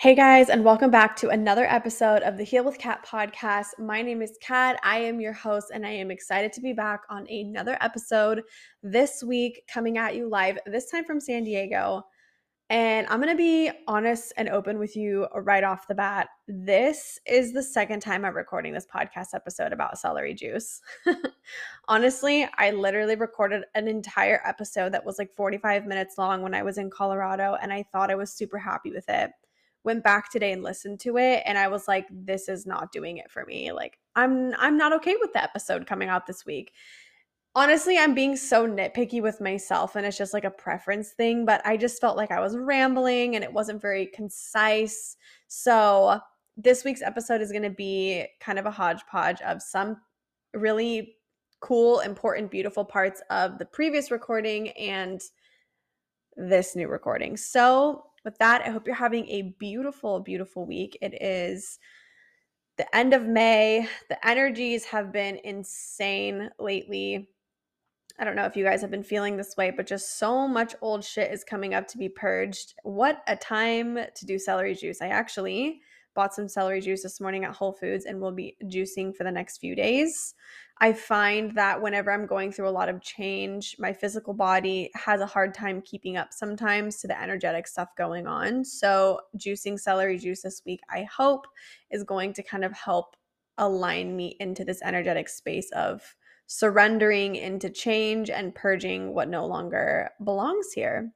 Hey guys, and welcome back to another episode of the Heal with Kat podcast. My name is Kat. I am your host, and I am excited to be back on another episode this week, coming at you live, this time from San Diego. And I'm going to be honest and open with you right off the bat. This is the second time I'm recording this podcast episode about celery juice. Honestly, I literally recorded an entire episode that was like 45 minutes long when I was in Colorado, and I thought I was super happy with it went back today and listened to it and I was like this is not doing it for me. Like I'm I'm not okay with the episode coming out this week. Honestly, I'm being so nitpicky with myself and it's just like a preference thing, but I just felt like I was rambling and it wasn't very concise. So, this week's episode is going to be kind of a hodgepodge of some really cool, important, beautiful parts of the previous recording and this new recording. So, with that, I hope you're having a beautiful, beautiful week. It is the end of May. The energies have been insane lately. I don't know if you guys have been feeling this way, but just so much old shit is coming up to be purged. What a time to do celery juice. I actually bought some celery juice this morning at Whole Foods and will be juicing for the next few days. I find that whenever I'm going through a lot of change, my physical body has a hard time keeping up sometimes to the energetic stuff going on. So, juicing celery juice this week, I hope, is going to kind of help align me into this energetic space of surrendering into change and purging what no longer belongs here.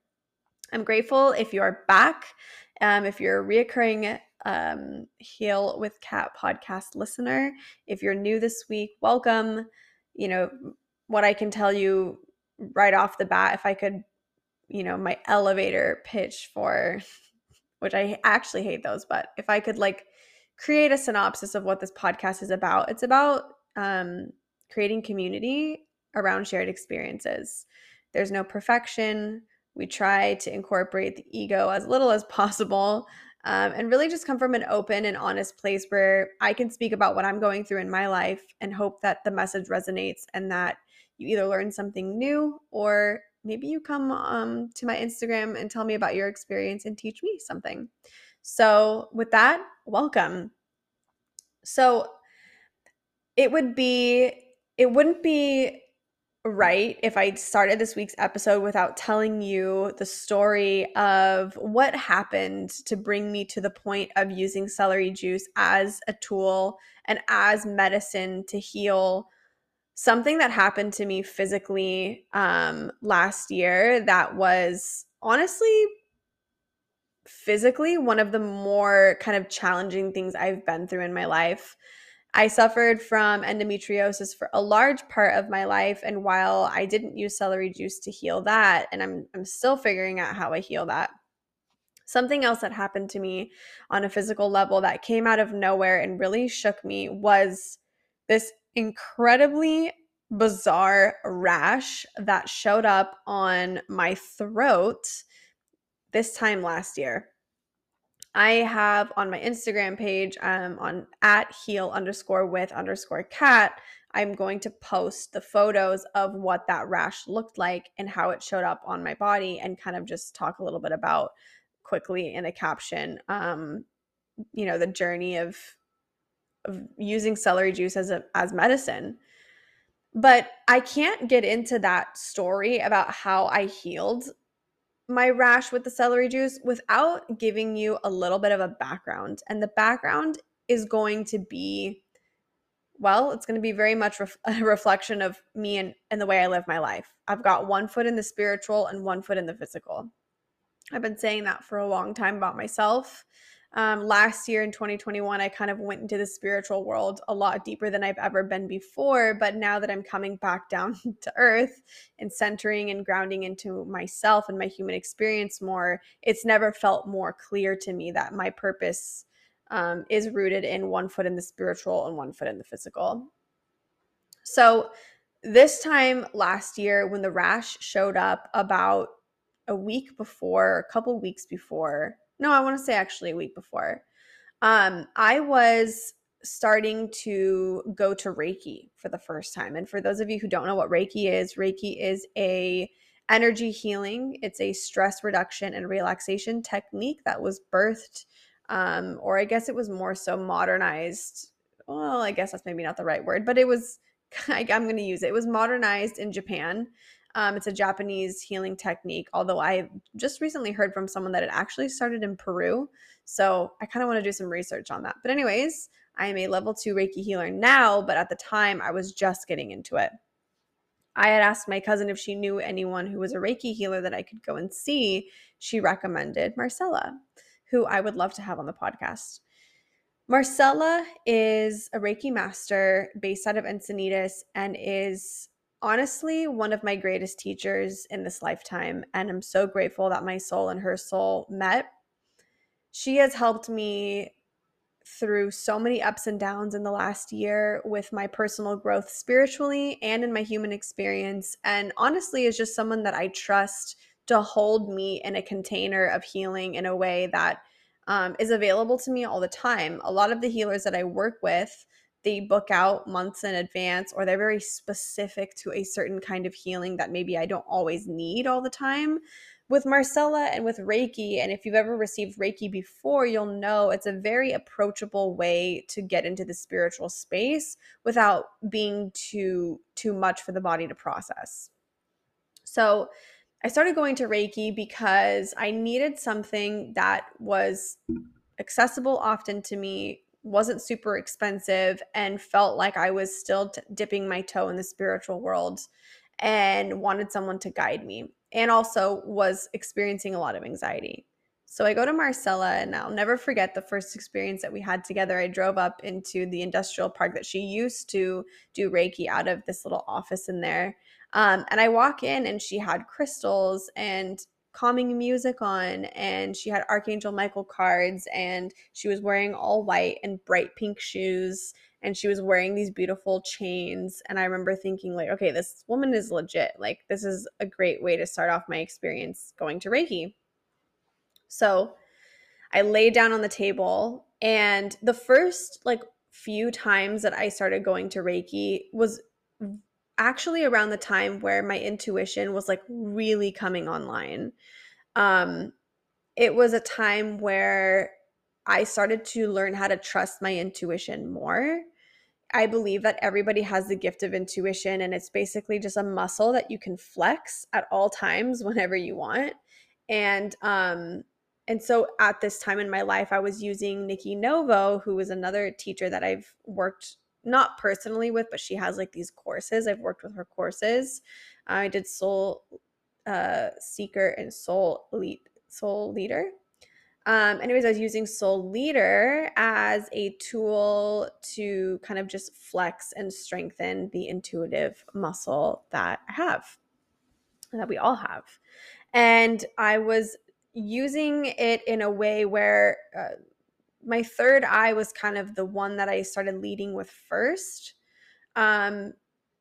I'm grateful if you are back. Um, if you're a reoccurring um, Heal with Kat podcast listener. If you're new this week, welcome. You know, what I can tell you right off the bat, if I could, you know, my elevator pitch for, which I actually hate those, but if I could like create a synopsis of what this podcast is about, it's about um, creating community around shared experiences. There's no perfection. We try to incorporate the ego as little as possible um, and really just come from an open and honest place where I can speak about what I'm going through in my life and hope that the message resonates and that you either learn something new or maybe you come um, to my Instagram and tell me about your experience and teach me something. So, with that, welcome. So, it would be, it wouldn't be right if I started this week's episode without telling you the story of what happened to bring me to the point of using celery juice as a tool and as medicine to heal something that happened to me physically um, last year that was honestly physically one of the more kind of challenging things I've been through in my life. I suffered from endometriosis for a large part of my life. And while I didn't use celery juice to heal that, and I'm, I'm still figuring out how I heal that, something else that happened to me on a physical level that came out of nowhere and really shook me was this incredibly bizarre rash that showed up on my throat this time last year. I have on my Instagram page, um, on at heal underscore with underscore kat, I'm going to post the photos of what that rash looked like and how it showed up on my body and kind of just talk a little bit about quickly in a caption, um, you know, the journey of of using celery juice as a as medicine. But I can't get into that story about how I healed my rash with the celery juice without giving you a little bit of a background. And the background is going to be, well, it's going to be very much ref- a reflection of me and, and the way I live my life. I've got one foot in the spiritual and one foot in the physical. I've been saying that for a long time about myself. Um, last year in 2021, I kind of went into the spiritual world a lot deeper than I've ever been before. But now that I'm coming back down to earth and centering and grounding into myself and my human experience more, it's never felt more clear to me that my purpose um, is rooted in one foot in the spiritual and one foot in the physical. So, this time last year, when the rash showed up about a week before, a couple weeks before, no, I want to say actually a week before. Um, I was starting to go to Reiki for the first time. And for those of you who don't know what Reiki is, Reiki is a energy healing. It's a stress reduction and relaxation technique that was birthed um, or I guess it was more so modernized. Well, I guess that's maybe not the right word, but it was. I, I'm going to use it. It was modernized in Japan. Um, it's a Japanese healing technique, although I just recently heard from someone that it actually started in Peru. So I kind of want to do some research on that. But, anyways, I am a level two Reiki healer now, but at the time I was just getting into it. I had asked my cousin if she knew anyone who was a Reiki healer that I could go and see. She recommended Marcela, who I would love to have on the podcast. Marcela is a Reiki master based out of Encinitas and is honestly one of my greatest teachers in this lifetime. And I'm so grateful that my soul and her soul met. She has helped me through so many ups and downs in the last year with my personal growth spiritually and in my human experience. And honestly, is just someone that I trust to hold me in a container of healing in a way that um, is available to me all the time. A lot of the healers that I work with, they book out months in advance or they're very specific to a certain kind of healing that maybe I don't always need all the time with Marcela and with Reiki, and if you've ever received Reiki before, you'll know it's a very approachable way to get into the spiritual space without being too too much for the body to process. So, I started going to Reiki because I needed something that was accessible often to me, wasn't super expensive, and felt like I was still t- dipping my toe in the spiritual world and wanted someone to guide me and also was experiencing a lot of anxiety. So I go to Marcela, and I'll never forget the first experience that we had together. I drove up into the industrial park that she used to do Reiki out of this little office in there. Um, and I walk in, and she had crystals and calming music on, and she had Archangel Michael cards, and she was wearing all white and bright pink shoes and she was wearing these beautiful chains and i remember thinking like okay this woman is legit. Like this is a great way to start off my experience going to reiki. So i laid down on the table and the first like few times that i started going to reiki was actually around the time where my intuition was like really coming online um it was a time where I started to learn how to trust my intuition more. I believe that everybody has the gift of intuition, and it's basically just a muscle that you can flex at all times whenever you want. And um, and so at this time in my life, I was using Nikki Novo, who was another teacher that I've worked not personally with, but she has like these courses. I've worked with her courses. I did Soul uh, Seeker and Soul Elite Soul Leader. Um, anyways, I was using Soul Leader as a tool to kind of just flex and strengthen the intuitive muscle that I have, that we all have. And I was using it in a way where uh, my third eye was kind of the one that I started leading with first. Um,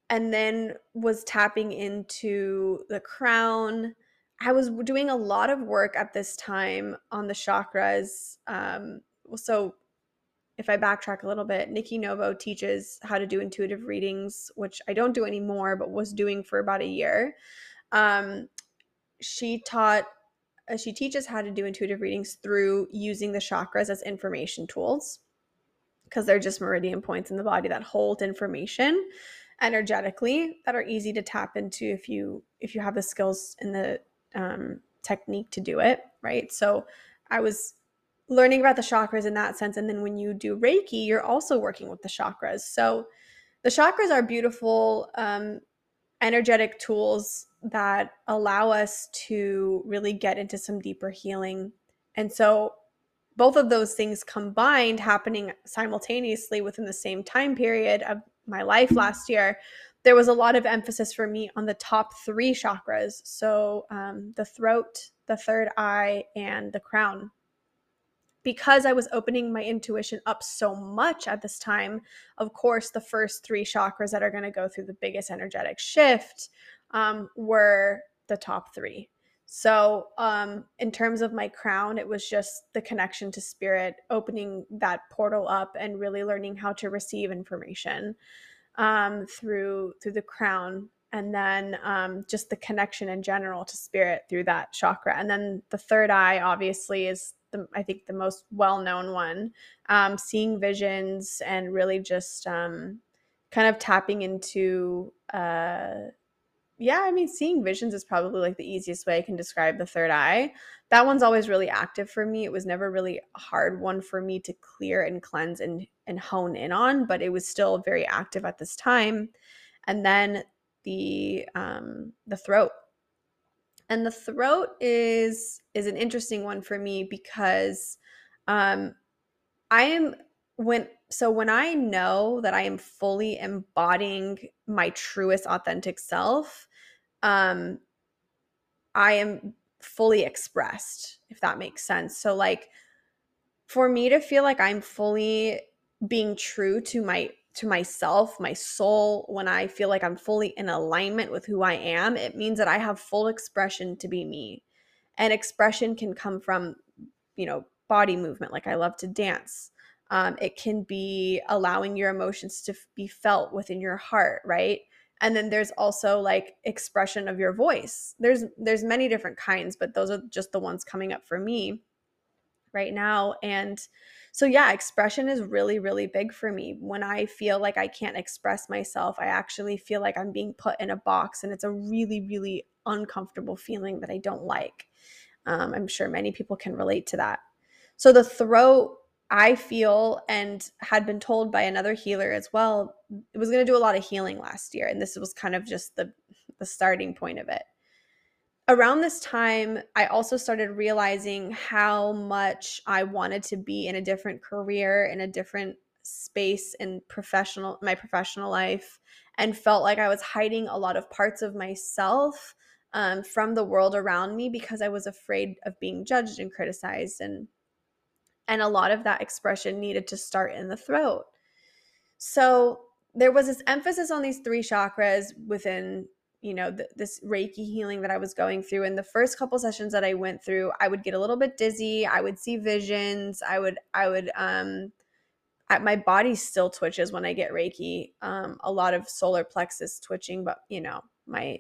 and then was tapping into the crown I was doing a lot of work at this time on the chakras. Um, so, if I backtrack a little bit, Nikki Novo teaches how to do intuitive readings, which I don't do anymore, but was doing for about a year. Um, she taught, she teaches how to do intuitive readings through using the chakras as information tools because they're just meridian points in the body that hold information energetically that are easy to tap into if you if you have the skills and the um, technique to do it, right? So I was learning about the chakras in that sense. And then when you do Reiki, you're also working with the chakras. So the chakras are beautiful, um, energetic tools that allow us to really get into some deeper healing. And so both of those things combined happening simultaneously within the same time period of my life last year there was a lot of emphasis for me on the top three chakras. So um, the throat, the third eye, and the crown. Because I was opening my intuition up so much at this time, of course, the first three chakras that are going to go through the biggest energetic shift um, were the top three. So, um, in terms of my crown, it was just the connection to spirit, opening that portal up and really learning how to receive information um, through through the crown and then um, just the connection in general to spirit through that chakra and then the third eye obviously is the I think the most well known one. Um, seeing visions and really just um, kind of tapping into. Uh, yeah, I mean, seeing visions is probably like the easiest way I can describe the third eye. That one's always really active for me. It was never really a hard one for me to clear and cleanse and and hone in on, but it was still very active at this time. And then the um the throat and the throat is is an interesting one for me because um i am when so when i know that i am fully embodying my truest authentic self um i am fully expressed if that makes sense so like for me to feel like i'm fully being true to my to myself, my soul, when I feel like I'm fully in alignment with who I am, it means that I have full expression to be me. And expression can come from, you know, body movement. Like I love to dance. Um, it can be allowing your emotions to be felt within your heart, right? And then there's also like expression of your voice. There's there's many different kinds, but those are just the ones coming up for me right now. And so yeah expression is really really big for me when i feel like i can't express myself i actually feel like i'm being put in a box and it's a really really uncomfortable feeling that i don't like um, i'm sure many people can relate to that so the throat i feel and had been told by another healer as well it was going to do a lot of healing last year and this was kind of just the the starting point of it. Around this time, I also started realizing how much I wanted to be in a different career, in a different space in professional my professional life and felt like I was hiding a lot of parts of myself um, from the world around me because I was afraid of being judged and criticized and and a lot of that expression needed to start in the throat. So there was this emphasis on these three chakras within you know th- this reiki healing that i was going through. And the first couple sessions that i went through i would get a little bit dizzy. I would see visions. I would i would um my body still twitches when i get reiki um a lot of solar plexus twitching but you know my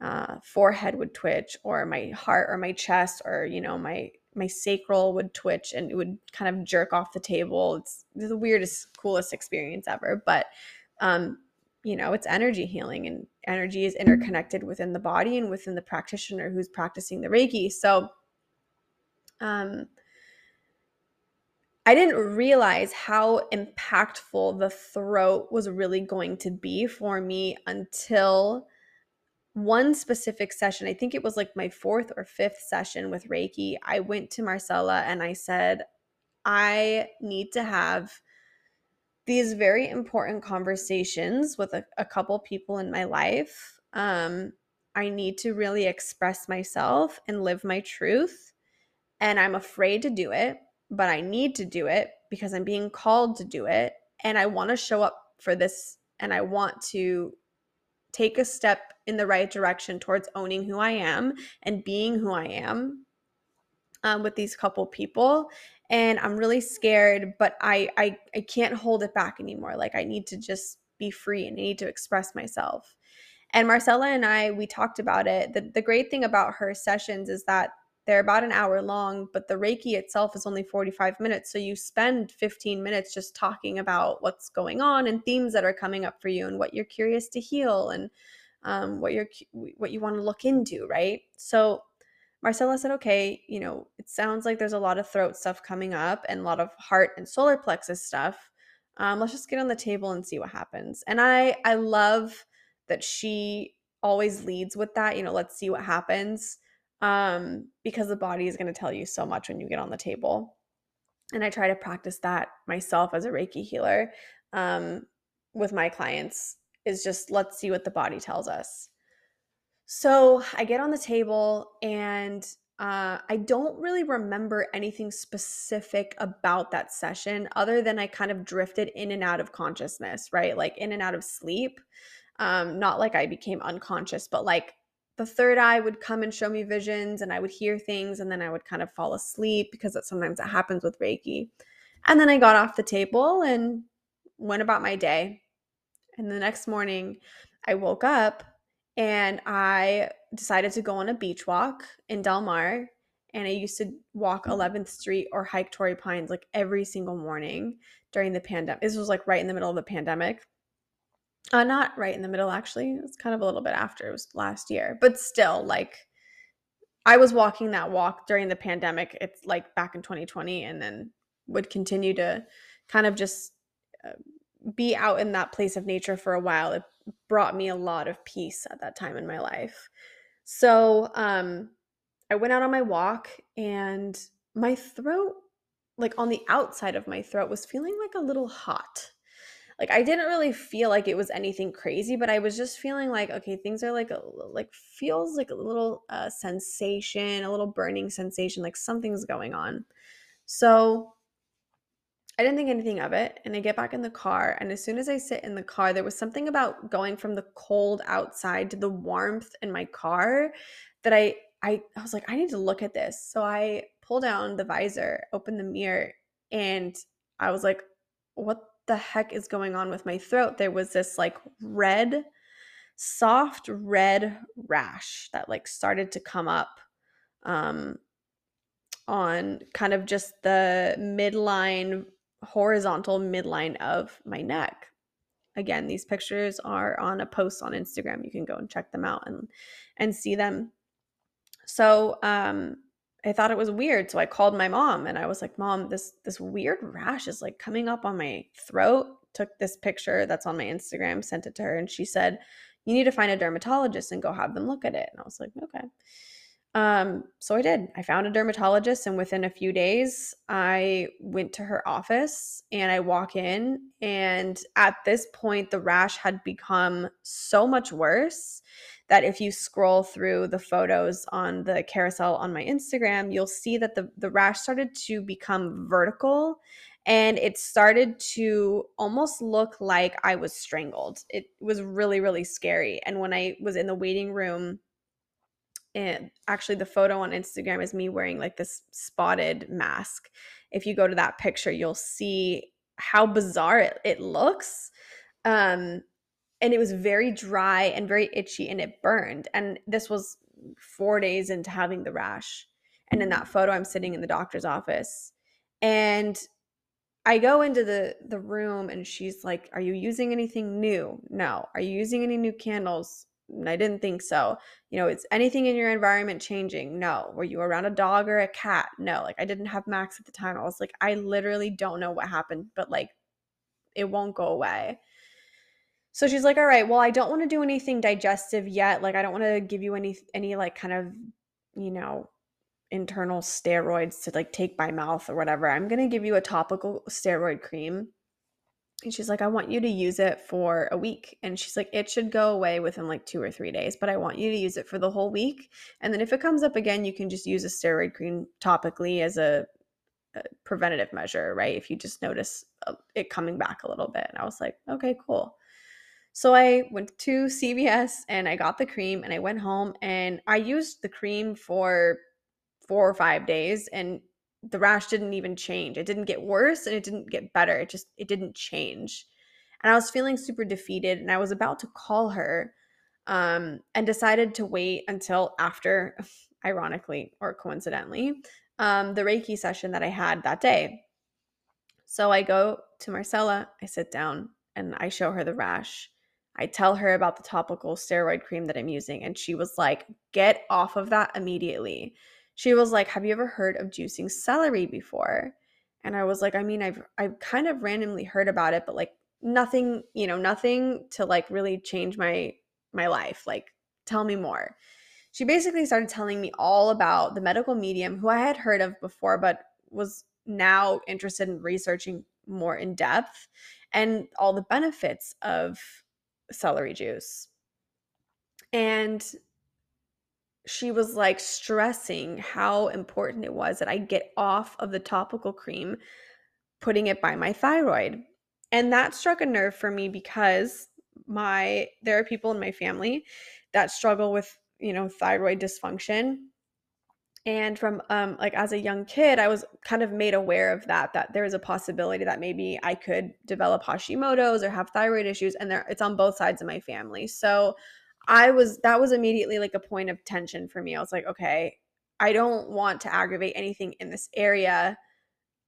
uh, forehead would twitch or my heart or my chest or you know my my sacral would twitch and it would kind of jerk off the table. It's the weirdest coolest experience ever but um you know it's energy healing and energy is interconnected within the body and within the practitioner who's practicing the reiki. So um I didn't realize how impactful the throat was really going to be for me until one specific session. I think it was like my fourth or fifth session with Reiki. I went to Marcela and I said, I need to have these very important conversations with a, a couple people in my life. Um, I need to really express myself and live my truth. And I'm afraid to do it, but I need to do it because I'm being called to do it. And I want to show up for this and I want to take a step in the right direction towards owning who I am and being who I am um, with these couple people. And i'm really scared but I, I i can't hold it back anymore. Like i need to just be free and i need to express myself. And marcela and i we talked about it. The, the great thing about her sessions is that they're about an hour long but the reiki itself is only 45 minutes. So you spend 15 minutes just talking about what's going on and themes that are coming up for you and what you're curious to heal and um, what you're what you want to look into right so Marcela said, okay, you know, it sounds like there's a lot of throat stuff coming up and a lot of heart and solar plexus stuff. Um, let's just get on the table and see what happens. And I I love that she always leads with that, you know, let's see what happens. Um, because the body is going to tell you so much when you get on the table. And I try to practice that myself as a Reiki healer um, with my clients is just let's see what the body tells us. So I get on the table and uh, I don't really remember anything specific about that session other than I kind of drifted in and out of consciousness, right? Like in and out of sleep. Um, not like I became unconscious, but like the third eye would come and show me visions and I would hear things and then I would kind of fall asleep because that sometimes that happens with Reiki. And then I got off the table and went about my day. And the next morning, I woke up and I decided to go on a beach walk in Del Mar. and I used to walk 11th Street or hike Torrey Pines like every single morning during the pandemic. This was like right in the middle of the pandemic. Uh, not right in the middle, actually. It's kind of a little bit after. It was last year, but still, like, I was walking that walk during the pandemic. It's like back in 2020, and then would continue to kind of just uh, be out in that place of nature for a while. It brought me a lot of peace at that time in my life. So, um, I went out on my walk and my throat, like on the outside of my throat, was feeling like a little hot. Like I didn't really feel like it was anything crazy, but I was just feeling like okay, things are like a like feels like a little uh, sensation, a little burning sensation, like something's going on. So I didn't think anything of it. And I get back in the car. And as soon as I sit in the car, there was something about going from the cold outside to the warmth in my car that I I, I was like, I need to look at this. So I pull down the visor, open the mirror, and I was like, what the heck is going on with my throat? There was this like red, soft red rash that like started to come up um on kind of just the midline horizontal midline of my neck again these pictures are on a post on instagram you can go and check them out and and see them so um, I thought it was weird. So I called my mom and I was like, Mom, this this weird rash is like coming up on my throat. Took this picture that's on my Instagram, sent it to her, and she said, You need to find a dermatologist and go have them look at it. And I was like, Okay. Um, so I did. I found a dermatologist, and within a few days, I went to her office and I walk in. And at this point, the rash had become so much worse that if you scroll through the photos on the carousel on my Instagram, you'll see that the, the rash started to become vertical and it started to almost look like I was strangled. It was really, really scary. And when I was in the waiting room, and actually the photo on Instagram is me wearing like this spotted mask. If you go to that picture, you'll see how bizarre it, it looks. Um, and it was very dry and very itchy and it burned. And this was four days into having the rash. And in that photo, I'm sitting in the doctor's office. And I go into the the room and she's like, "Are you using anything new?" No. Are you using any new candles? I didn't think so. You know, it's anything in your environment changing? No. Were you around a dog or a cat? No. Like I didn't have Max at the time. I was like, I literally don't know what happened, but like it won't go away. So she's like, "All right, well, I don't want to do anything digestive yet. Like I don't want to give you any any like kind of, you know, internal steroids to like take by mouth or whatever. I'm to give you a topical steroid cream." And she's like, "I want you to use it for a week." And she's like, "It should go away within like 2 or 3 days, but I want you to use it for the whole week. And then if it comes up again, you can just use a steroid cream topically as a a preventative measure, right? If you just notice uh, it coming back a little bit. And I was like, okay, cool. So I went to CVS and I got the cream and I went home and I used the cream for four or five days and the rash didn't even change. It didn't get worse and it didn't get better. It just it didn't change. And I was feeling super defeated and I was about to call her um and decided to wait until after ironically or coincidentally um the Reiki session that I had that day. So I go to Marcela, I sit down and I show her the rash I tell her about the topical steroid cream that I'm using, and she was like, Get off of that immediately. She was like, Have you ever heard of juicing celery before? And I was like, I mean, I've I've kind of randomly heard about it, but like nothing, you know, nothing to like really change my my life. Like, tell me more. She basically started telling me all about the medical medium who I had heard of before, but was now interested in researching more in depth and all the benefits of celery juice. And she was like stressing how important it was that I get off of the topical cream, putting it by my thyroid. And that struck a nerve for me because my there are people in my family that struggle with, you know, thyroid dysfunction and from um like as a young kid i was kind of made aware of that that there is a possibility that maybe i could develop hashimoto's or have thyroid issues and there it's on both sides of my family so i was that was immediately like a point of tension for me i was like okay I don't want to aggravate anything in this area.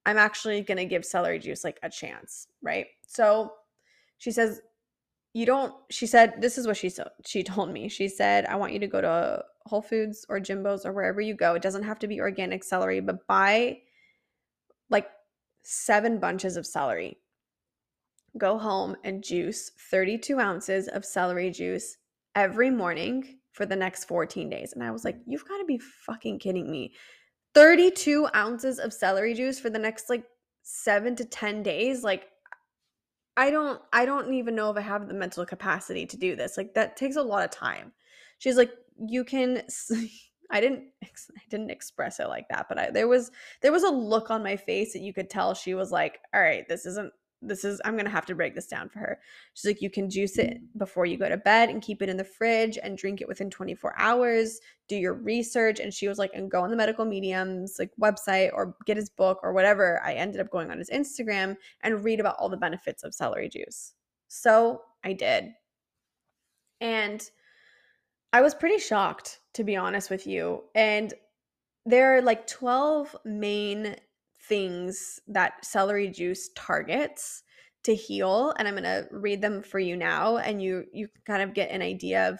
I'm actually going to give celery juice like a chance, right? So she says, you don't she said this is what she so she told me she said i want you to go to whole foods or jimbo's or wherever you go it doesn't have to be organic celery but buy like seven bunches of celery go home and juice 32 ounces of celery juice every morning for the next 14 days and i was like you've got to be fucking kidding me 32 ounces of celery juice for the next like seven to 10 days like I don't I don't even know if I have the mental capacity to do this. Like that takes a lot of time. She's like you can I didn't I didn't express it like that, but I, there was there was a look on my face that you could tell she was like, "All right, this isn't this is i'm gonna have to break this down for her. She's like you can juice it mm. before you go to bed and keep it in the fridge and drink it within 24 hours. Do your research. And she was like and go on the medical mediums like website or get his book or whatever. I ended up going on his instagram and read about all the benefits of celery juice. So i did. And i was pretty shocked to be honest with you. And there are like 12 main things that celery juice targets to heal and i'm going to read them for you now and you you kind of get an idea of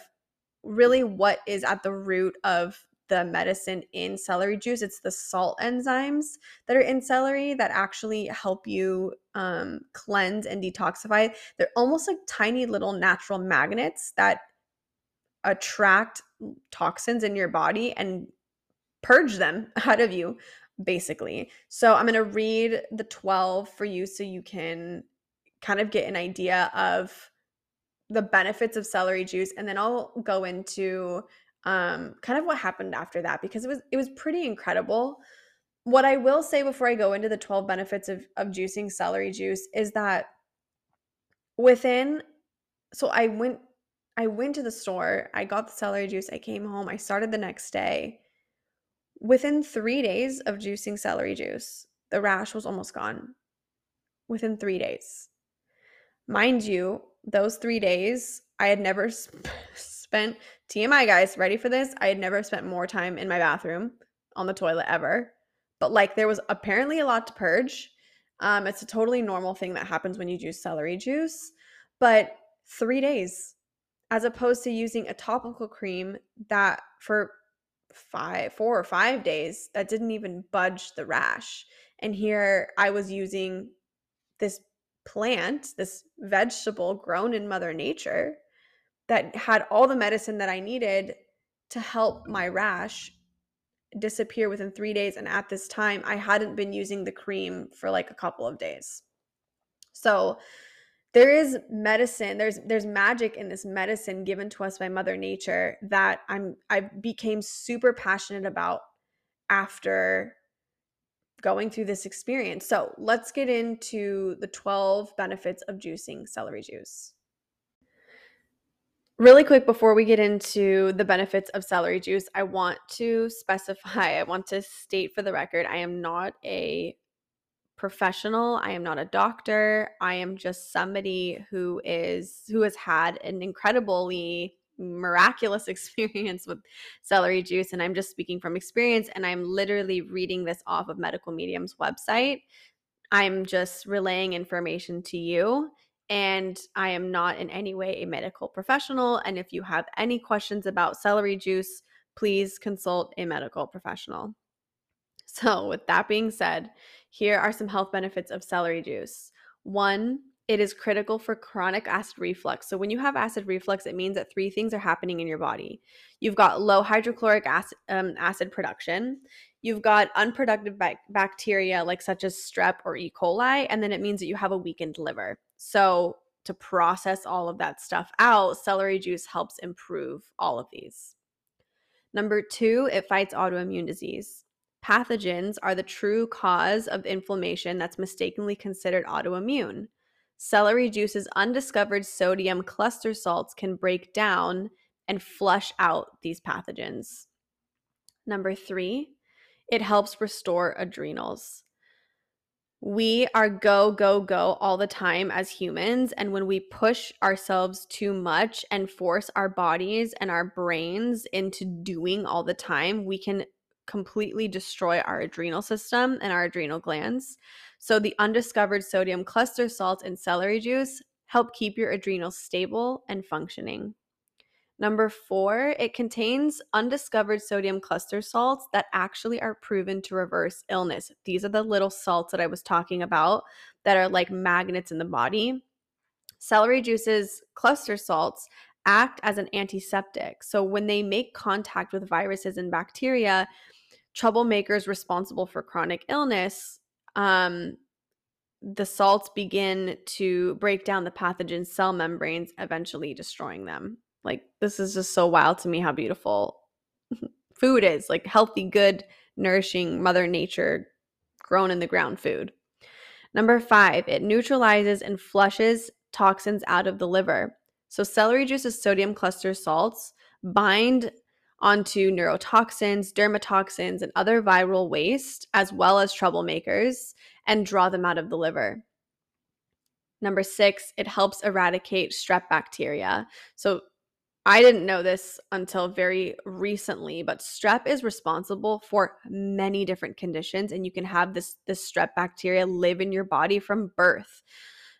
really what is at the root of the medicine in celery juice. It's the salt enzymes that are in celery that actually help you um, cleanse and detoxify. They're almost like tiny little natural magnets that attract toxins in your body and purge them out of you basically. So I'm going to read the 12 for you so you can kind of get an idea of the benefits of celery juice and then I'll go into um kind of what happened after that because it was it was pretty incredible. What I will say before I go into the 12 benefits of of juicing celery juice is that within so I went I went to the store, I got the celery juice, I came home, I started the next day Within three days of juicing celery juice, the rash was almost gone. Within three days. Mind you, those three days, I had never sp- spent, TMI guys, ready for this? I had never spent more time in my bathroom on the toilet ever. But like there was apparently a lot to purge. Um, it's a totally normal thing that happens when you juice celery juice. But three days, as opposed to using a topical cream that for five, four or five days that didn't even budge the rash. And here I was using this plant, this vegetable grown in Mother Nature that had all the medicine that I needed to help my rash disappear within three days. And at this time, I hadn't been using the cream for like a couple of days. So there is medicine there's there's magic in this medicine given to us by mother nature that i'm i became super passionate about after going through this experience. So let's get into the 12 benefits of juicing celery juice. Really quick before we get into the benefits of celery juice i want to specify i want to state for the record i am not a professional. I am not a doctor. I am just somebody who is who has had an incredibly miraculous experience with celery juice and I'm just speaking from experience and I'm literally reading this off of Medical Medium's website. I'm just relaying information to you and I am not in any way a medical professional and if you have any questions about celery juice, please consult a medical professional. So, with that being said, here are some health benefits of celery juice. One, it is critical for chronic acid reflux. So, when you have acid reflux, it means that three things are happening in your body. You've got low hydrochloric acid, um, acid production, you've got unproductive ba- bacteria, like such as strep or E. coli, and then it means that you have a weakened liver. So, to process all of that stuff out, celery juice helps improve all of these. Number two, it fights autoimmune disease. Pathogens are the true cause of inflammation that's mistakenly considered autoimmune. Celery juice's undiscovered sodium cluster salts can break down and flush out these pathogens. Number three, it helps restore adrenals. We are go, go, go all the time as humans. And when we push ourselves too much and force our bodies and our brains into doing all the time, we can completely destroy our adrenal system and our adrenal glands. So, the undiscovered sodium cluster salts in celery juice help keep your adrenals stable and functioning. Number four, it contains undiscovered sodium cluster salts that actually are proven to reverse illness. These are the little salts that I was talking about that are like magnets in the body. Celery juice's cluster salts act as an antiseptic. So when they make contact with viruses and bacteria, troublemakers responsible for chronic illness, um, the salts begin to break down the pathogen cell membranes, eventually destroying them. Like, this is just so wild to me how beautiful food is like healthy, good, nourishing Mother Nature grown in the ground food. Number five, it neutralizes and flushes toxins out of the liver. So, celery juice's sodium cluster salts bind onto neurotoxins, dermatoxins, and other viral waste, as well as troublemakers, and draw them out of the liver. Number six, it helps eradicate strep bacteria. So, I didn't know this until very recently, but strep is responsible for many different conditions, and you can have this, this strep bacteria live in your body from birth.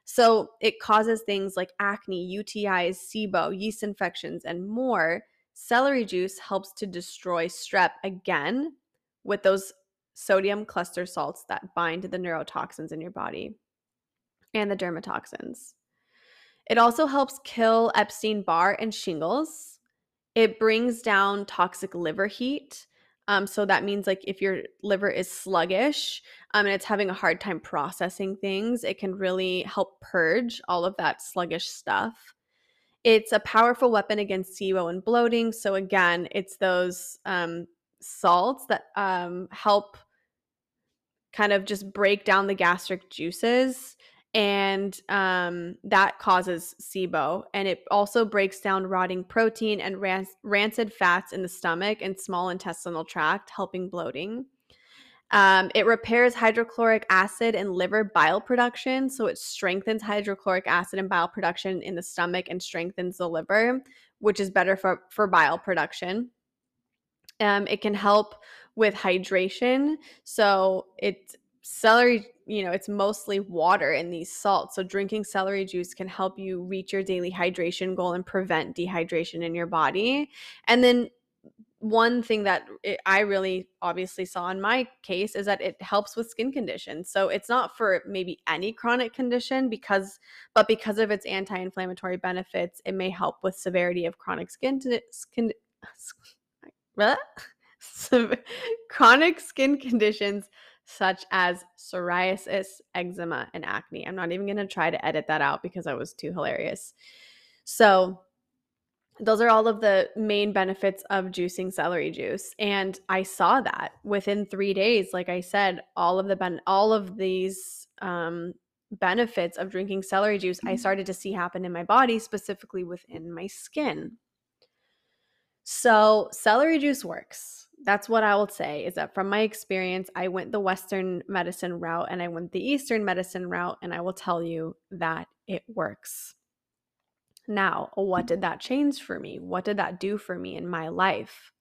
So it causes things like acne, UTIs, SIBO, yeast infections, and more. Celery juice helps to destroy strep again with those sodium cluster salts that bind to the neurotoxins in your body and the dermatoxins. It also helps kill Epstein Barr and shingles. It brings down toxic liver heat. Um, so that means like if your liver is sluggish um, and it's having a hard time processing things, it can really help purge all of that sluggish stuff. It's a powerful weapon against SIBO and bloating. So again, it's those um, salts that um, help kind of just break down the gastric juices and um, that causes SIBO. And it also breaks down rotting protein and rancid fats in the stomach and small intestinal tract, helping bloating. Um, it repairs hydrochloric acid and liver bile production. So it strengthens hydrochloric acid and bile production in the stomach and strengthens the liver, which is better for, for bile production. Um, it can help with hydration. So it celery you know, it's mostly water in these salts. So drinking celery juice can help you reach your daily hydration goal and prevent dehydration in your body. And then one thing that it, I really obviously saw in my case is that it helps with skin conditions. So it's not for maybe any chronic condition because but because of its anti-inflammatory benefits, it may help with severity of chronic skin skin chronic skin conditions such as psoriasis, eczema, and acne. I'm not even going to try to edit that out because that was too hilarious. So, those are all of the main benefits of juicing celery juice and i saw that within 3 days like i said all of the ben- all of these um, benefits of drinking celery juice i mm-hmm. started to see happen in my body specifically within my skin so celery juice works that's what I will say is that from my experience, I went the Western medicine route and I went the Eastern medicine route, and I will tell you that it works. Now, what did that change for me? What did that do for me in my life?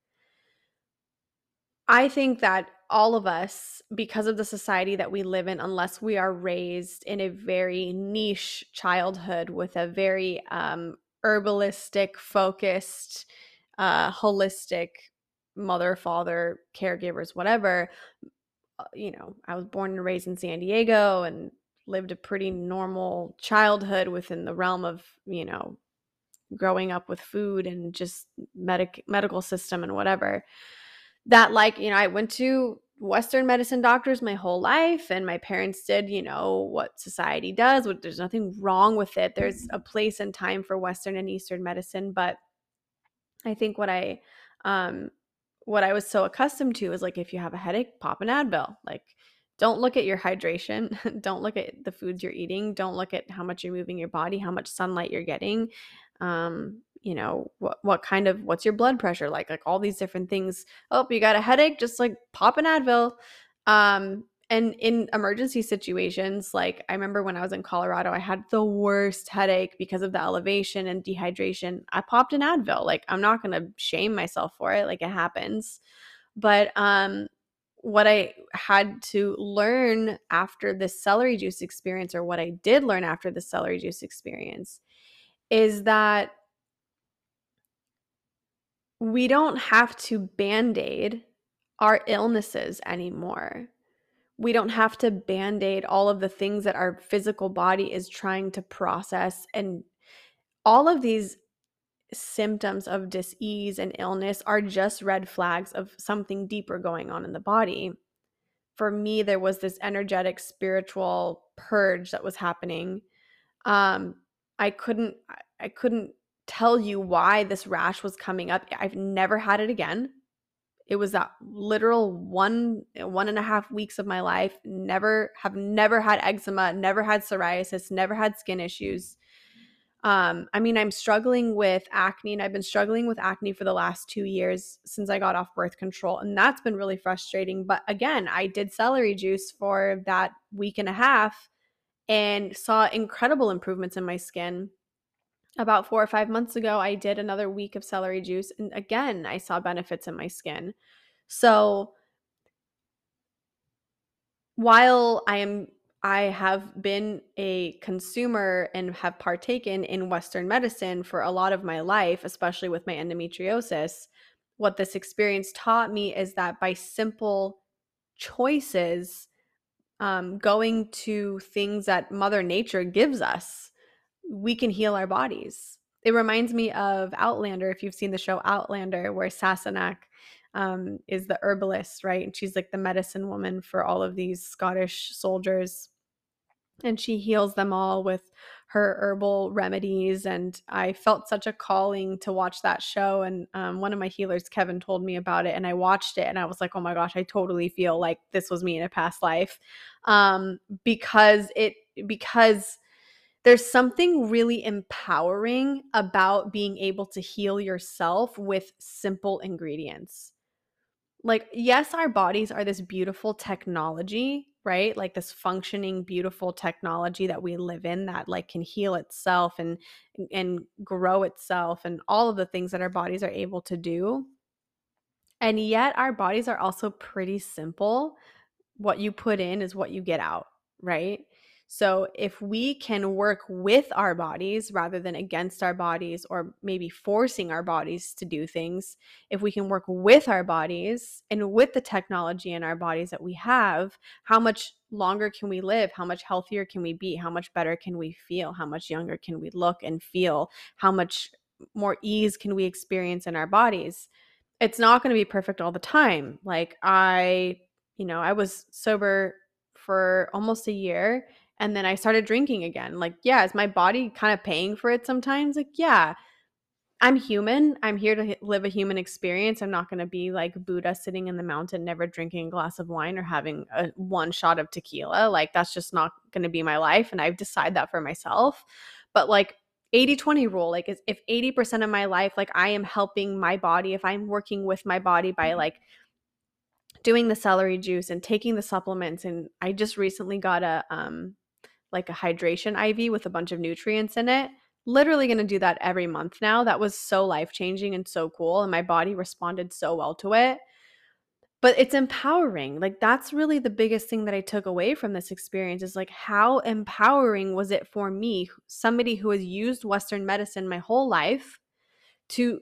I think that all of us, because of the society that we live in, unless we are raised in a very niche childhood with a very um, herbalistic, focused, uh, holistic mother, father, caregivers, whatever, uh, you know, I was born and raised in San Diego and lived a pretty normal childhood within the realm of, you know, growing up with food and just medic medical system and whatever. That like, you know, I went to western medicine doctors my whole life and my parents did, you know, what society does. What there's nothing wrong with it. There's a place and time for western and eastern medicine, but I think what I um what I was so accustomed to is like if you have a headache, pop an Advil. Like don't look at your hydration, don't look at the foods you're eating, don't look at how much you're moving your body, how much sunlight you're getting. Um, you know, what what kind of what's your blood pressure like? Like all these different things. Oh, you got a headache, just like pop an Advil. Um, and in emergency situations, like I remember when I was in Colorado, I had the worst headache because of the elevation and dehydration. I popped an Advil. Like I'm not to shame myself for it. Like it happens. But um what I had to learn after this celery juice experience, or what I did learn after the celery juice experience, is that we don't have to band aid our illnesses anymore. We don't have to band aid all of the things that our physical body is trying to process. And all of these symptoms of disease and illness are just red flags of something deeper going on in the body. For me, there was this energetic spiritual purge that was happening. Um, I couldn't I couldn't tell you why this rash was coming up. I've never had it again. It was that literal one one and a half weeks of my life. Never have never had eczema, never had psoriasis, never had skin issues. Um, I mean, I'm struggling with acne, and I've been struggling with acne for the last two years since I got off birth control, and that's been really frustrating. But again, I did celery juice for that week and a half and saw incredible improvements in my skin. About four or five months ago, I did another week of celery juice, and again, I saw benefits in my skin. So, while I am I have been a consumer and have partaken in Western medicine for a lot of my life, especially with my endometriosis. What this experience taught me is that by simple choices, um, going to things that Mother Nature gives us, we can heal our bodies. It reminds me of Outlander, if you've seen the show Outlander, where Sassenach um, is the herbalist, right? And she's like the medicine woman for all of these Scottish soldiers and she heals them all with her herbal remedies and i felt such a calling to watch that show and um, one of my healers kevin told me about it and i watched it and i was like oh my gosh i totally feel like this was me in a past life. Um, because it because there's something really empowering about being able to heal yourself with simple ingredients like yes our bodies are this beautiful technology right? Like this functioning beautiful technology that we live in that like can heal itself and and grow itself and all of the things that our bodies are able to do. And yet our bodies are also pretty simple. What you put in is what you get out right so, if we can work with our bodies rather than against our bodies or maybe forcing our bodies to do things, if we can work with our bodies and with the technology in our bodies that we have, how much longer can we live? How much healthier can we be? How much better can we feel? How much younger can we look and feel? How much more ease can we experience in our bodies? It's not going to be perfect all the time. Like, I, you know, I was sober for almost a year and then I started drinking again. Like, yeah, is my body kind of paying for it sometimes? Like, yeah, I'm human. I'm here to live a human experience. I'm not going to be like Buddha sitting in the mountain, never drinking a glass of wine or having a one shot of tequila. Like, that's just not going to be my life. And I've decided that for myself. But like, 80 20 rule like if 80% of my life like i am helping my body if i'm working with my body by mm-hmm. like doing the celery juice and taking the supplements and i just recently got a um like a hydration IV with a bunch of nutrients in it. Literally going to do that every month now. That was so life changing and so cool. And my body responded so well to it. But it's empowering. Like, that's really the biggest thing that I took away from this experience is like, how empowering was it for me, somebody who has used Western medicine my whole life, to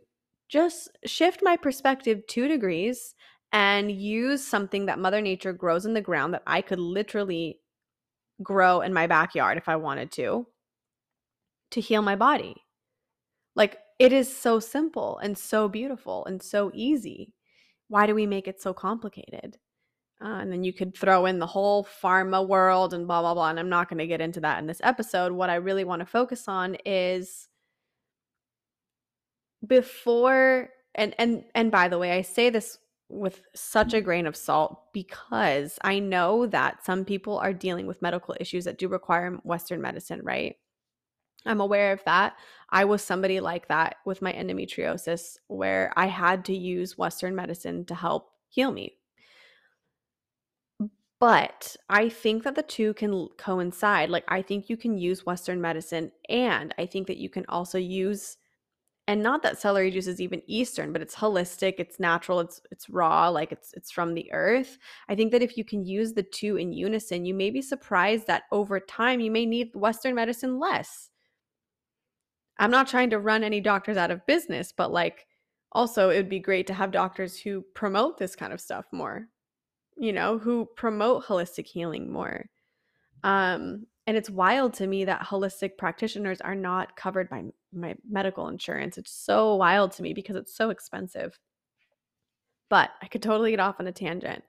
just shift my perspective two degrees and use something that Mother Nature grows in the ground that I could literally grow in my backyard if I wanted to, to heal my body. Like it is so simple and so beautiful and so easy. Why do we make it so complicated? Uh, and then you could throw in the whole pharma world and blah, blah, blah. And I'm not going to get into that in this episode. What I really want to focus on is before and and and by the way i say this with such a grain of salt because I know that some people are dealing with medical issues that do require Western medicine, right? I'm aware of that. I was somebody like that with my endometriosis where I had to use Western medicine to help heal me. But I think that the two can coincide. Like, I think you can use Western medicine, and I think that you can also use and not that celery juice is even eastern but it's holistic it's natural it's it's raw like it's it's from the earth. I think that if you can use the two in unison you may be surprised that over time you may need western medicine less. I'm not trying to run any doctors out of business but like also it would be great to have doctors who promote this kind of stuff more you know who promote holistic healing more. Um and it's wild to me that holistic practitioners are not covered by my medical insurance. It's so wild to me because it's so expensive. But I could totally get off on a tangent.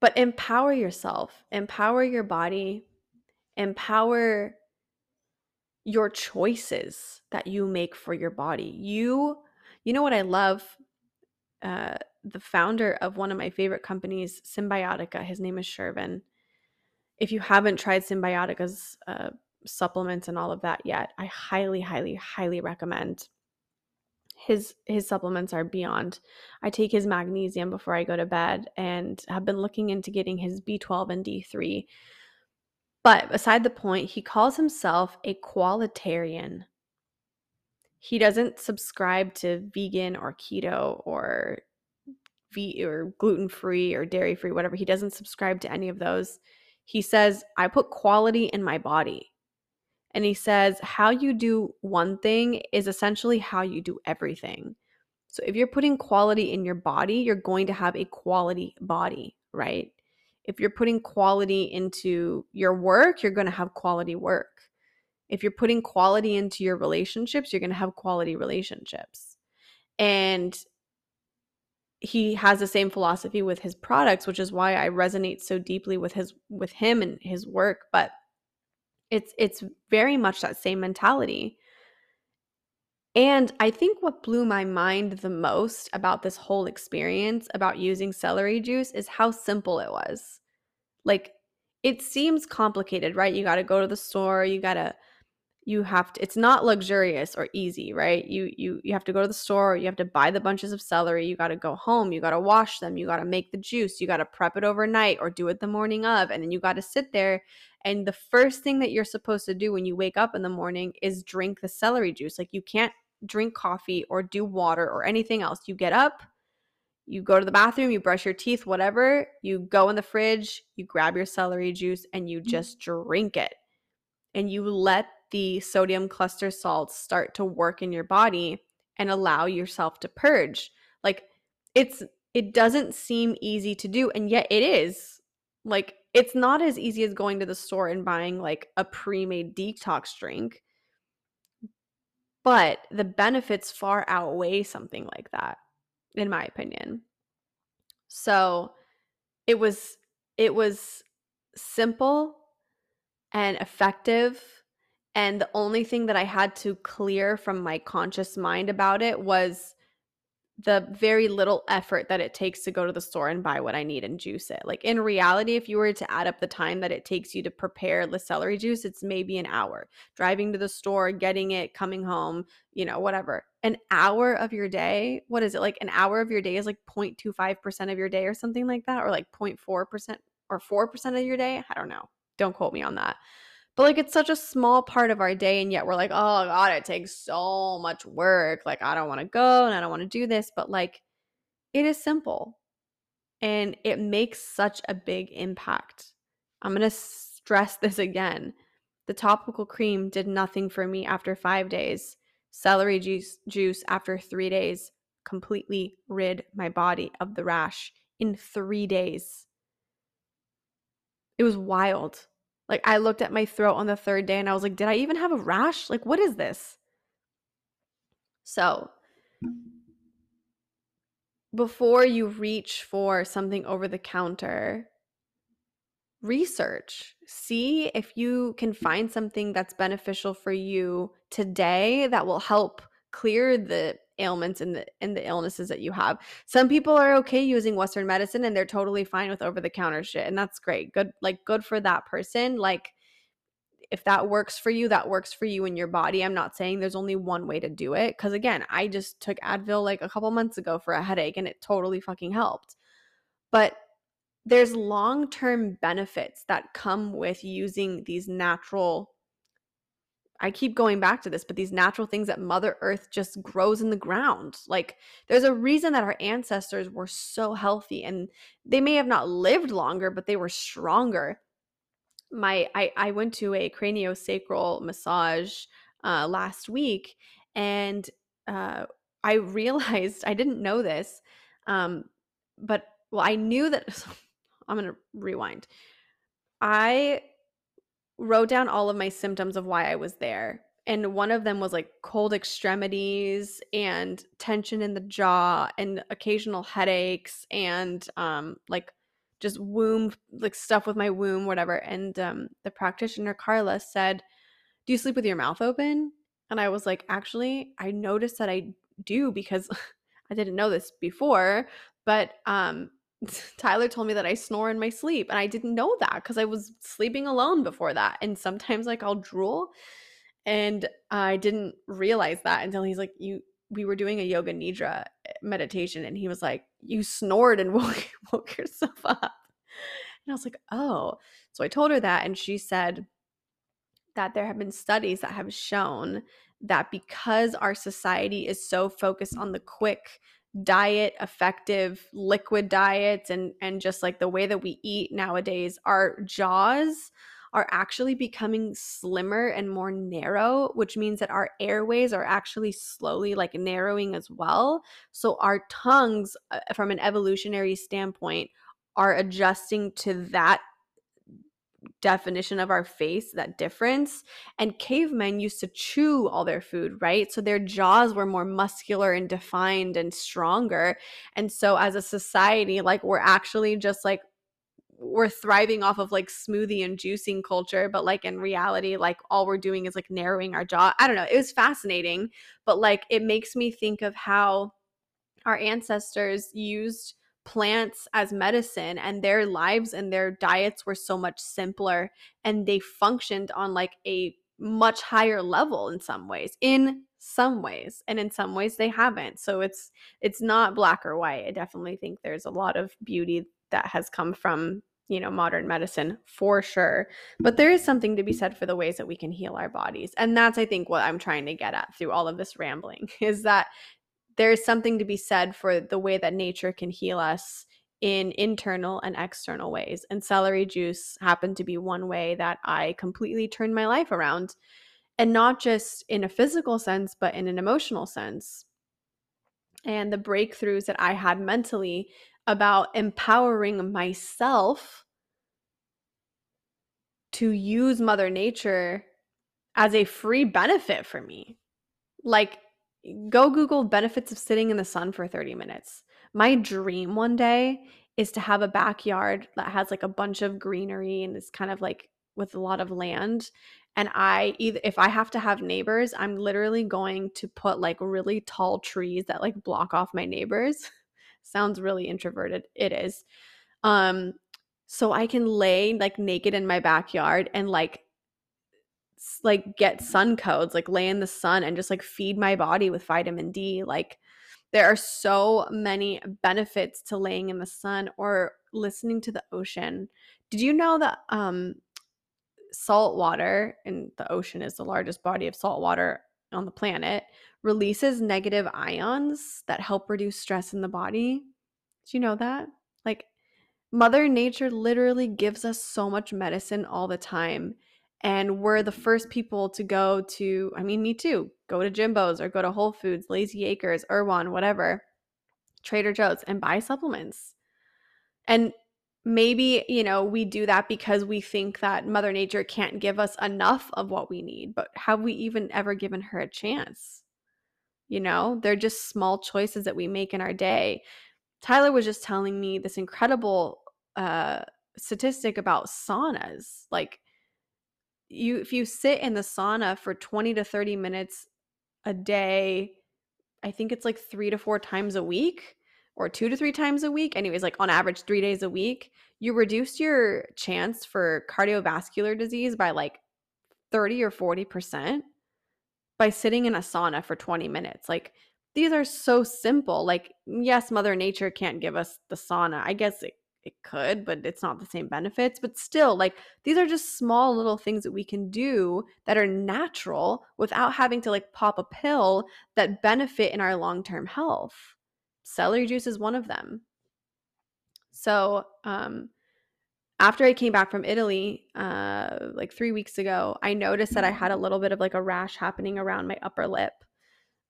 But empower yourself, empower your body, empower your choices that you make for your body. You, you know what I love? Uh, the founder of one of my favorite companies, Cymbiotika, his name is Shervin if you haven't tried Cymbiotika's uh, supplements and all of that yet, I highly, highly, highly recommend. His his supplements are beyond. I take his magnesium before I go to bed and have been looking into getting his B12 and D3. But beside the point, he calls himself a qualitarian. He doesn't subscribe to vegan or keto or v- or gluten free or dairy free, whatever. He doesn't subscribe to any of those he says, I put quality in my body. And he says, how you do one thing is essentially how you do everything. So if you're putting quality in your body, you're going to have a quality body, right? If you're putting quality into your work, you're going to have quality work. If you're putting quality into your relationships, you're going to have quality relationships. And he has the same philosophy with his products which is why i resonate so deeply with his with him and his work but it's it's very much that same mentality. And i think what blew my mind the most about this whole experience about using celery juice is how simple it was. Like it seems complicated right? You got to go to the store you got to you have to it's not luxurious or easy right you you you have to go to the store you have to buy the bunches of celery you got to go home you got to wash them you got to make the juice you got to prep it overnight or do it the morning of and then you got to sit there and the first thing that you're supposed to do when you wake up in the morning is drink the celery juice like you can't drink coffee or do water or anything else you get up you go to the bathroom, you brush your teeth, whatever, you go in the fridge, you grab your celery juice and you mm-hmm. just drink it. And you let the sodium cluster salts start to work in your body and allow yourself to purge. Like it's it doesn't seem easy to do and yet it is. Like it's not as easy as going to the store and buying like a pre-made detox drink. But the benefits far outweigh something like that in my opinion. So it was it was simple and effective and the only thing that I had to clear from my conscious mind about it was the very little effort that it takes to go to the store and buy what I need and juice it. Like in reality, if you were to add up the time that it takes you to prepare the celery juice, it's maybe an hour. Driving to the store, getting it, coming home, you know, whatever. An hour of your day, what is it? Like an hour of your day is like 0.25% of your day or something like that, or like 0.4% or 4% of your day. I don't know. Don't quote me on that. But like it's such a small part of our day and yet we're like, "Oh god, it takes so much work. Like I don't want to go and I don't want to do this." But like it is simple. And it makes such a big impact. I'm going to stress this again. The topical cream did nothing for me after 5 days. Celery juice juice after 3 days completely rid my body of the rash in 3 days. It was wild. Like I looked at my throat on the third day and I was like, did I even have a rash? Like what is this? So, before you reach for something over the counter, research. See if you can find something that's beneficial for you today that will help clear the ailments and the and the illnesses that you have. Some people are okay using western medicine and they're totally fine with over the counter shit and that's great. Good like good for that person. Like if that works for you, that works for you in your body. I'm not saying there's only one way to do it cuz again, I just took Advil like a couple months ago for a headache and it totally fucking helped. But there's long-term benefits that come with using these natural I keep going back to this, but these natural things that Mother Earth just grows in the ground. Like there's a reason that our ancestors were so healthy and they may have not lived longer, but they were stronger. My I, I went to a craniosacral massage uh, last week and uh, I realized I didn't know this, um, but well, I knew that. I'm gonna rewind. I wrote down all of my symptoms of why I was there. And one of them was like cold extremities and tension in the jaw and occasional headaches and um like just womb like stuff with my womb whatever and um the practitioner Carla said, "Do you sleep with your mouth open?" And I was like, "Actually, I noticed that I do because I didn't know this before, but um Tyler told me that I snore in my sleep, and I didn't know that because I was sleeping alone before that. And sometimes, like, I'll drool, and I didn't realize that until he's like, "You, we were doing a yoga nidra eh, meditation, and he was like, you snored and woke, woke yourself up." And I was like, "Oh." So I told her that, and she said that there have been studies that have shown that because our society is so focused on the quick diet effective liquid diets and and just like the way that we eat nowadays our jaws are actually becoming slimmer and more narrow which means that our airways are actually slowly like narrowing as well. So our tongues uh, from an evolutionary standpoint are adjusting to that definition of our face, that difference. And cavemen used to chew all their food, right? So their jaws were more muscular and defined and stronger. And so as a society, like we're actually just like we're thriving off of like smoothie and juicing culture, but like in reality, like all we're doing is like narrowing our jaw. I don't know. It was fascinating, but like it makes me think of how our ancestors used plants as medicine and their lives and their diets were so much simpler and they functioned on like a much higher level in some ways in some ways and in some ways they haven't. So it's it's not black or white. I definitely think there's a lot of beauty that has come from you know modern medicine for sure but there is something to be said for the ways that we can heal our bodies and that's i think what i'm trying to get at through all of this rambling is that there's something to be said for the way that nature can heal us in internal and external ways. And celery juice happened to be one way that I completely turned my life around. And not just in a physical sense, but in an emotional sense. And the breakthroughs that I had mentally about empowering myself to use Mother Nature as a free benefit for me. Like, go Google benefits of sitting in the sun for 30 minutes. My dream one day is to have a backyard that has like a bunch of greenery and is kind of like with a lot of land. And I either if I have to have neighbors, I'm literally going to put like really tall trees that like block off my neighbors. Sounds really introverted. It is. Um so I can lay like naked in my backyard and like like get sun codes, like lay in the sun and just like feed my body with vitamin D. Like there are so many benefits to laying in the sun or listening to the ocean. Did you know that um salt water and the ocean is the largest body of salt water on the planet releases negative ions that help reduce stress in the body? Do you know that? Like Mother Nature literally gives us so much medicine all the time and we're the first people to go to i mean me too go to jimbo's or go to whole foods lazy acres erewhon whatever trader joe's and buy supplements. And maybe you know we do that because we think that mother nature can't give us enough of what we need but have we even ever given her a chance? You know they're just small choices that we make in our day. Tyler was just telling me this incredible uh statistic about saunas like you if you sit in the sauna for 20 to 30 minutes a day i think it's like three to four times a week or two to three times a week anyways like on average three days a week you reduce your chance for cardiovascular disease by like 30 or 40 percent by sitting in a sauna for 20 minutes like these are so simple like yes mother nature can't give us the sauna i guess it, it could, but it's not the same benefits. But still, like these are just small little things that we can do that are natural without having to like pop a pill that benefit in our long term health. Celery juice is one of them. So, um, after I came back from Italy, uh, like three weeks ago, I noticed that I had a little bit of like a rash happening around my upper lip.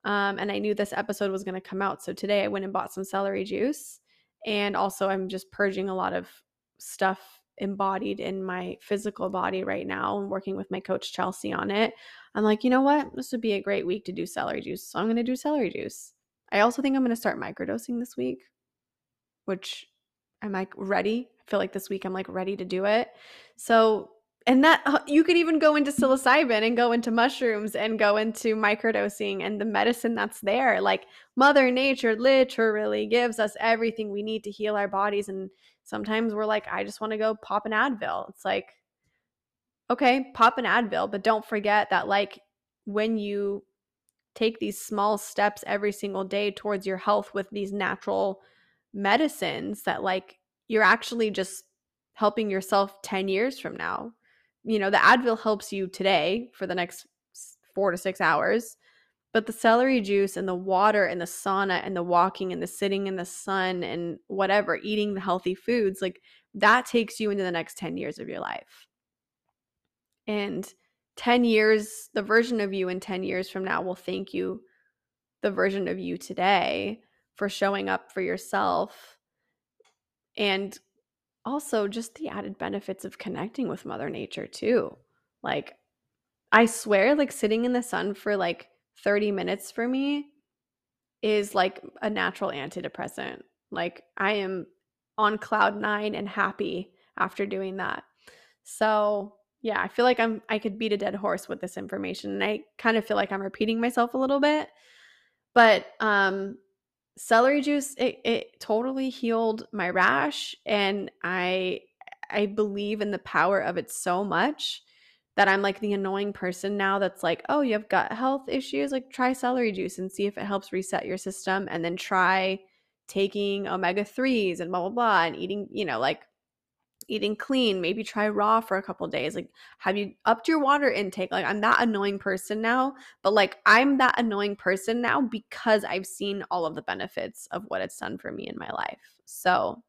Um, and I knew this episode was going to come out. So today I went and bought some celery juice. And also, I'm just purging a lot of stuff embodied in my physical body right now and working with my coach Chelsea on it. I'm like, you know what? This would be a great week to do celery juice. So I'm going to do celery juice. I also think I'm going to start microdosing this week, which I'm like ready. I feel like this week I'm like ready to do it. So, and that uh, you could even go into psilocybin and go into mushrooms and go into microdosing and the medicine that's there. Like Mother Nature literally gives us everything we need to heal our bodies. And sometimes we're like, I just want to go pop an Advil. It's like, okay, pop an Advil, but don't forget that, like, when you take these small steps every single day towards your health with these natural medicines that like you're actually just helping yourself 10 years from now. You know, the Advil helps you today for the next 4 to 6 hours, but the celery juice and the water and the sauna and the walking and the sitting in the sun and whatever, eating the healthy foods, like that takes you into the next 10 years of your life. And 10 years, the version of you in 10 years from now will thank you, the version of you today, for showing up for yourself and also just the added benefits of connecting with mother nature too. Like i swear like sitting in the sun for like 30 minutes for me is like a natural antidepressant. Like i am on cloud 9 and happy after doing that. So yeah i feel like i'm i could beat a dead horse with this information and i kind of feel like i'm repeating myself a little bit. But um celery juice it, it totally healed my rash and i i believe in the power of it so much that i'm like the annoying person now that's like oh you have gut health issues? Like try celery juice and see if it helps reset your system and then try taking omega 3s and blah blah blah and eating you know like eating clean, maybe try raw for a couple days. Like, have you upped your water intake? Like, I'm that annoying person now, but like, I'm that annoying person now because I've seen all of the benefits of what it's done for me in my life. So,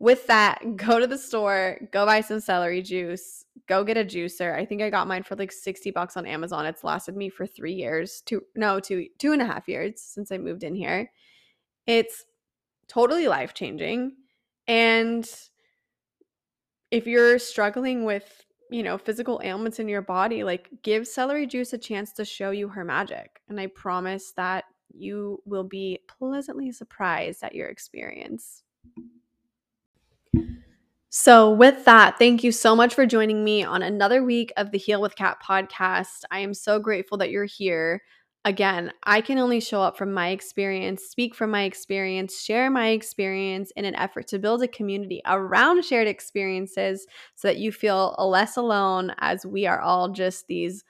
with that, go to the store, go buy some celery juice, go get a juicer. I think I got mine for like 60 bucks on Amazon. It's lasted me for three years, two, no, two, two and a half years since I moved in here. It's totally life changing. And if you're struggling with you know physical ailments in your body like give celery juice a chance to show you her magic and i promise that you will be pleasantly surprised at your experience so, with that, thank you so much for joining me on another week of the Heal with Kat podcast. I am so grateful that you're here again, I can only show up from my experience, speak from my experience, share my experience in an effort to build a community around shared experiences so that you feel less alone as we are all just these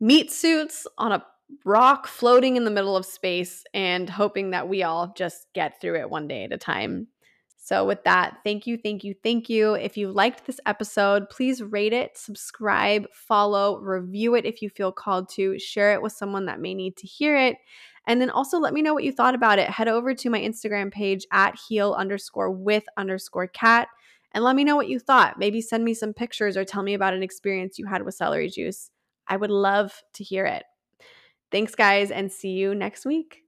meat suits on a rock floating in the middle of space and hoping that we all just get through it one day at a time. So, with that, thank you, thank you, thank you. If you liked this episode, please rate it, subscribe, follow, review it if you feel called to, share it with someone that may need to hear it. And then also let me know what you thought about it. Head over to my Instagram page at heal underscore with underscore kat and let me know what you thought. Maybe send me some pictures or tell me about an experience you had with celery juice. I would love to hear it. Thanks, guys, and see you next week.